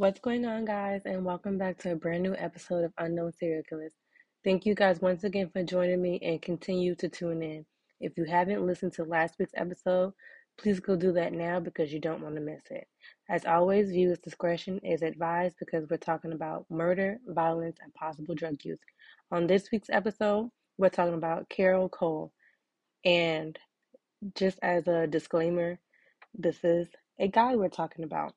What's going on, guys, and welcome back to a brand new episode of Unknown Serial Killers. Thank you guys once again for joining me and continue to tune in. If you haven't listened to last week's episode, please go do that now because you don't want to miss it. As always, viewers' discretion is advised because we're talking about murder, violence, and possible drug use. On this week's episode, we're talking about Carroll Cole. And just as a disclaimer, this is a guy we're talking about.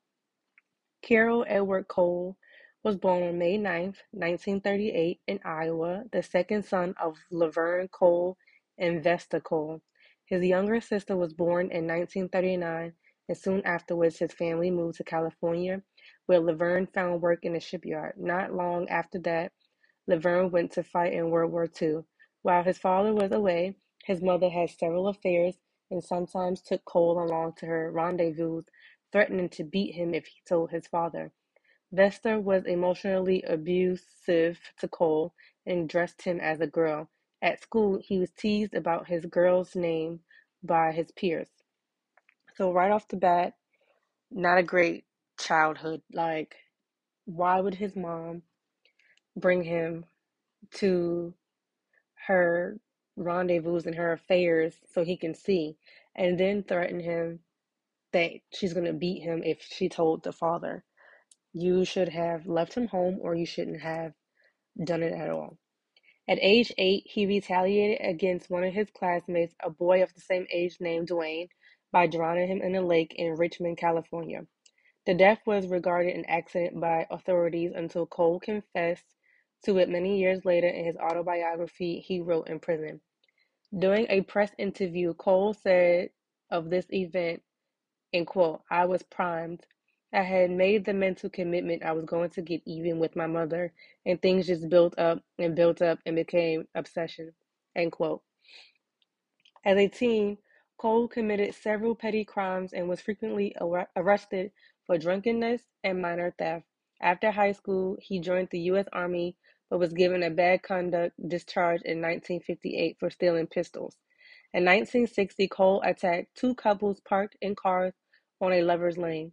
Carroll Edward Cole was born on May 9, 1938, in Iowa, the second son of Laverne Cole and Vesta Cole. His younger sister was born in 1939, and soon afterwards, his family moved to California, where Laverne found work in a shipyard. Not long after that, Laverne went to fight in World War II. While his father was away, his mother had several affairs and sometimes took Cole along to her rendezvous threatening to beat him if he told his father. Vesta was emotionally abusive to Cole and dressed him as a girl. At school, he was teased about his girl's name by his peers. So, right off the bat, not a great childhood. Like, why would his mom bring him to her rendezvous and her affairs so he can see and then threaten him that she's going to beat him if she told the father. You should have left him home or you shouldn't have done it at all. At age eight, he retaliated against one of his classmates, a boy of the same age named Dwayne, by drowning him in a lake in Richmond, California. The death was regarded an accident by authorities until Cole confessed to it many years later in his autobiography he wrote in prison. During a press interview, Cole said of this event, and quote, I was primed. I had made the mental commitment I was going to get even with my mother, and things just built up and built up and became obsession. End quote. As a teen, Cole committed several petty crimes and was frequently ar- arrested for drunkenness and minor theft. After high school, he joined the U.S. Army but was given a bad conduct discharge in 1958 for stealing pistols. In 1960, Cole attacked two couples parked in cars on a lover's lane.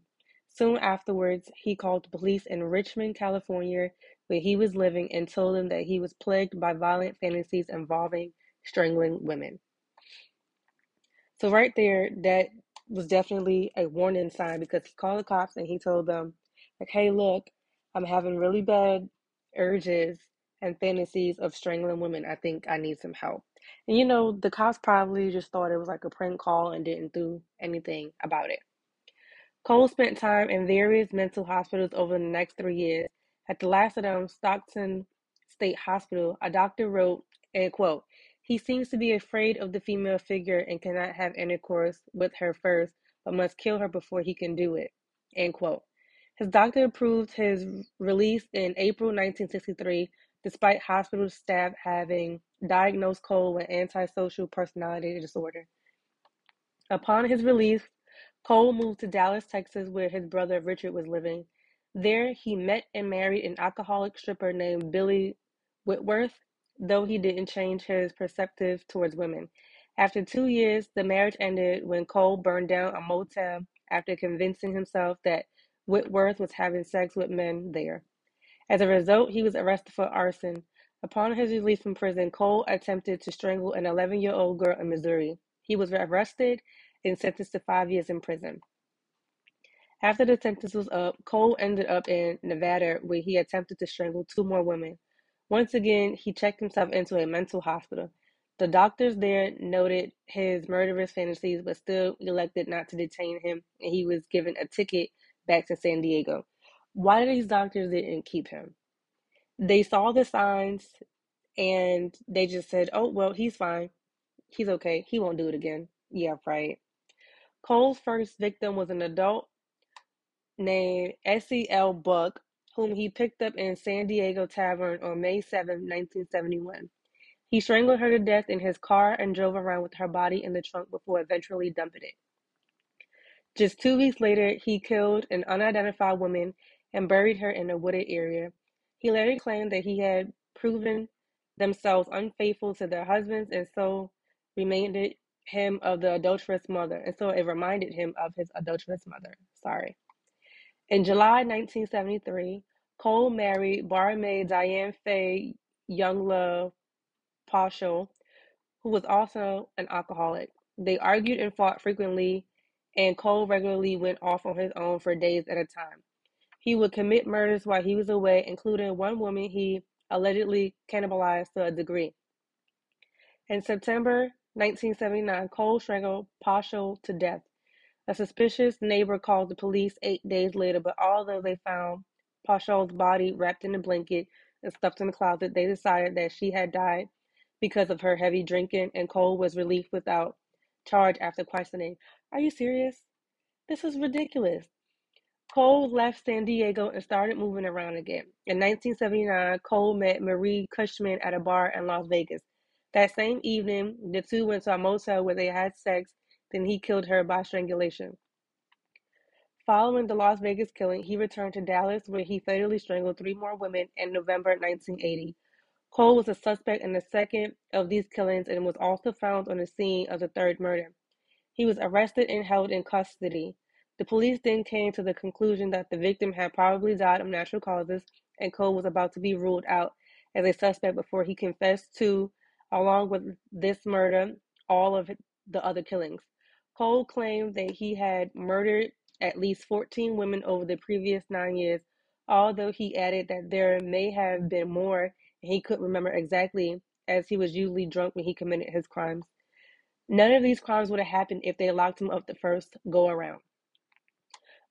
Soon afterwards, he called police in Richmond, California, where he was living, and told them that he was plagued by violent fantasies involving strangling women. So, right there, that was definitely a warning sign because he called the cops and he told them, like, hey, look, I'm having really bad urges and fantasies of strangling women. I think I need some help. And you know, the cops probably just thought it was like a prank call and didn't do anything about it. Cole spent time in various mental hospitals over the next three years. At the last of them, Stockton State Hospital, a doctor wrote, and quote, he seems to be afraid of the female figure and cannot have intercourse with her first, but must kill her before he can do it. End quote. His doctor approved his release in April 1963, despite hospital staff having diagnosed Cole with antisocial personality disorder. Upon his release, Cole moved to Dallas, Texas, where his brother Richard was living. There, he met and married an alcoholic stripper named Billy Whitworth, though he didn't change his perspective towards women. After two years, the marriage ended when Cole burned down a motel after convincing himself that Whitworth was having sex with men there. As a result, he was arrested for arson. Upon his release from prison, Cole attempted to strangle an 11 year old girl in Missouri. He was arrested and sentenced to five years in prison. After the sentence was up, Cole ended up in Nevada where he attempted to strangle two more women. Once again, he checked himself into a mental hospital. The doctors there noted his murderous fantasies, but still elected not to detain him, and he was given a ticket back to San Diego. Why did these doctors didn't keep him? They saw the signs and they just said, oh, well, he's fine. He's okay. He won't do it again. Yeah, right. Cole's first victim was an adult named Essie L. Buck, whom he picked up in San Diego Tavern on May 7, 1971. He strangled her to death in his car and drove around with her body in the trunk before eventually dumping it. Just two weeks later, he killed an unidentified woman and buried her in a wooded area. He later claimed that he had proven themselves unfaithful to their husbands and so reminded him of the adulterous mother. And so it reminded him of his adulterous mother. Sorry. In July 1973, Cole married barmaid Diane Faye Younglove Paschal, who was also an alcoholic. They argued and fought frequently, and Cole regularly went off on his own for days at a time. He would commit murders while he was away, including one woman he allegedly cannibalized to a degree. In September 1979, Cole strangled Paschal to death. A suspicious neighbor called the police eight days later, but although they found Paschal's body wrapped in a blanket and stuffed in the closet, they decided that she had died because of her heavy drinking, and Cole was released without charge after questioning. Are you serious? This is ridiculous. Cole left San Diego and started moving around again. In 1979, Cole met Marie Cushman at a bar in Las Vegas. That same evening, the two went to a motel where they had sex, then he killed her by strangulation. Following the Las Vegas killing, he returned to Dallas where he fatally strangled three more women in November 1980. Cole was a suspect in the second of these killings and was also found on the scene of the third murder. He was arrested and held in custody. The police then came to the conclusion that the victim had probably died of natural causes, and Cole was about to be ruled out as a suspect before he confessed to, along with this murder, all of the other killings. Cole claimed that he had murdered at least 14 women over the previous nine years, although he added that there may have been more and he couldn't remember exactly, as he was usually drunk when he committed his crimes. None of these crimes would have happened if they locked him up the first go around.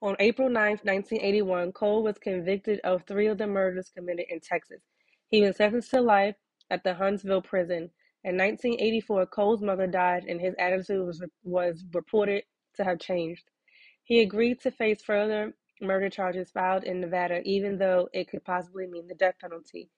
On April 9, 1981, Cole was convicted of three of the murders committed in Texas. He was sentenced to life at the Huntsville prison. In 1984, Cole's mother died, and his attitude was, was reported to have changed. He agreed to face further murder charges filed in Nevada, even though it could possibly mean the death penalty.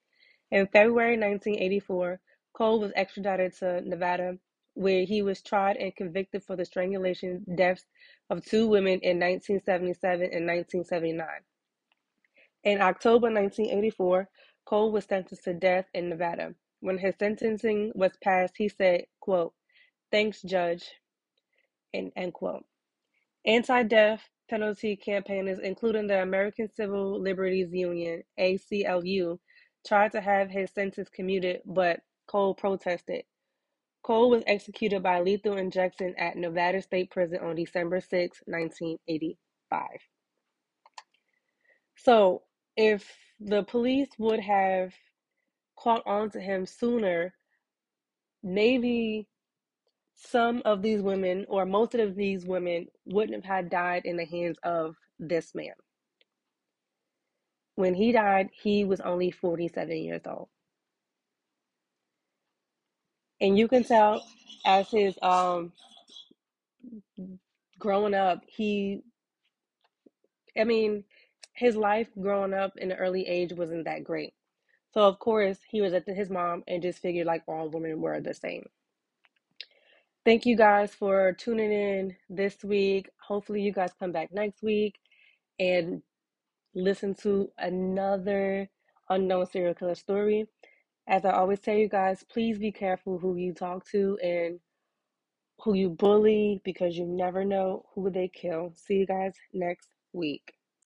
In February 1984, Cole was extradited to Nevada, where he was tried and convicted for the strangulation deaths of two women in 1977 and 1979. In October 1984, Cole was sentenced to death in Nevada. When his sentencing was passed, he said, quote, thanks, judge, and end quote. Anti-death penalty campaigners, including the American Civil Liberties Union, ACLU, tried to have his sentence commuted, but Cole protested. Cole was executed by lethal injection at Nevada State Prison on December 6, 1985. So, if the police would have caught on to him sooner, maybe some of these women, or most of these women, wouldn't have had died in the hands of this man. When he died, he was only 47 years old. And you can tell as his um growing up, he I mean, his life growing up in the early age wasn't that great. So of course he was at his mom and just figured like all women were the same. Thank you guys for tuning in this week. Hopefully you guys come back next week and listen to another unknown serial killer story. As I always tell you guys, please be careful who you talk to and who you bully because you never know who they kill. See you guys next week.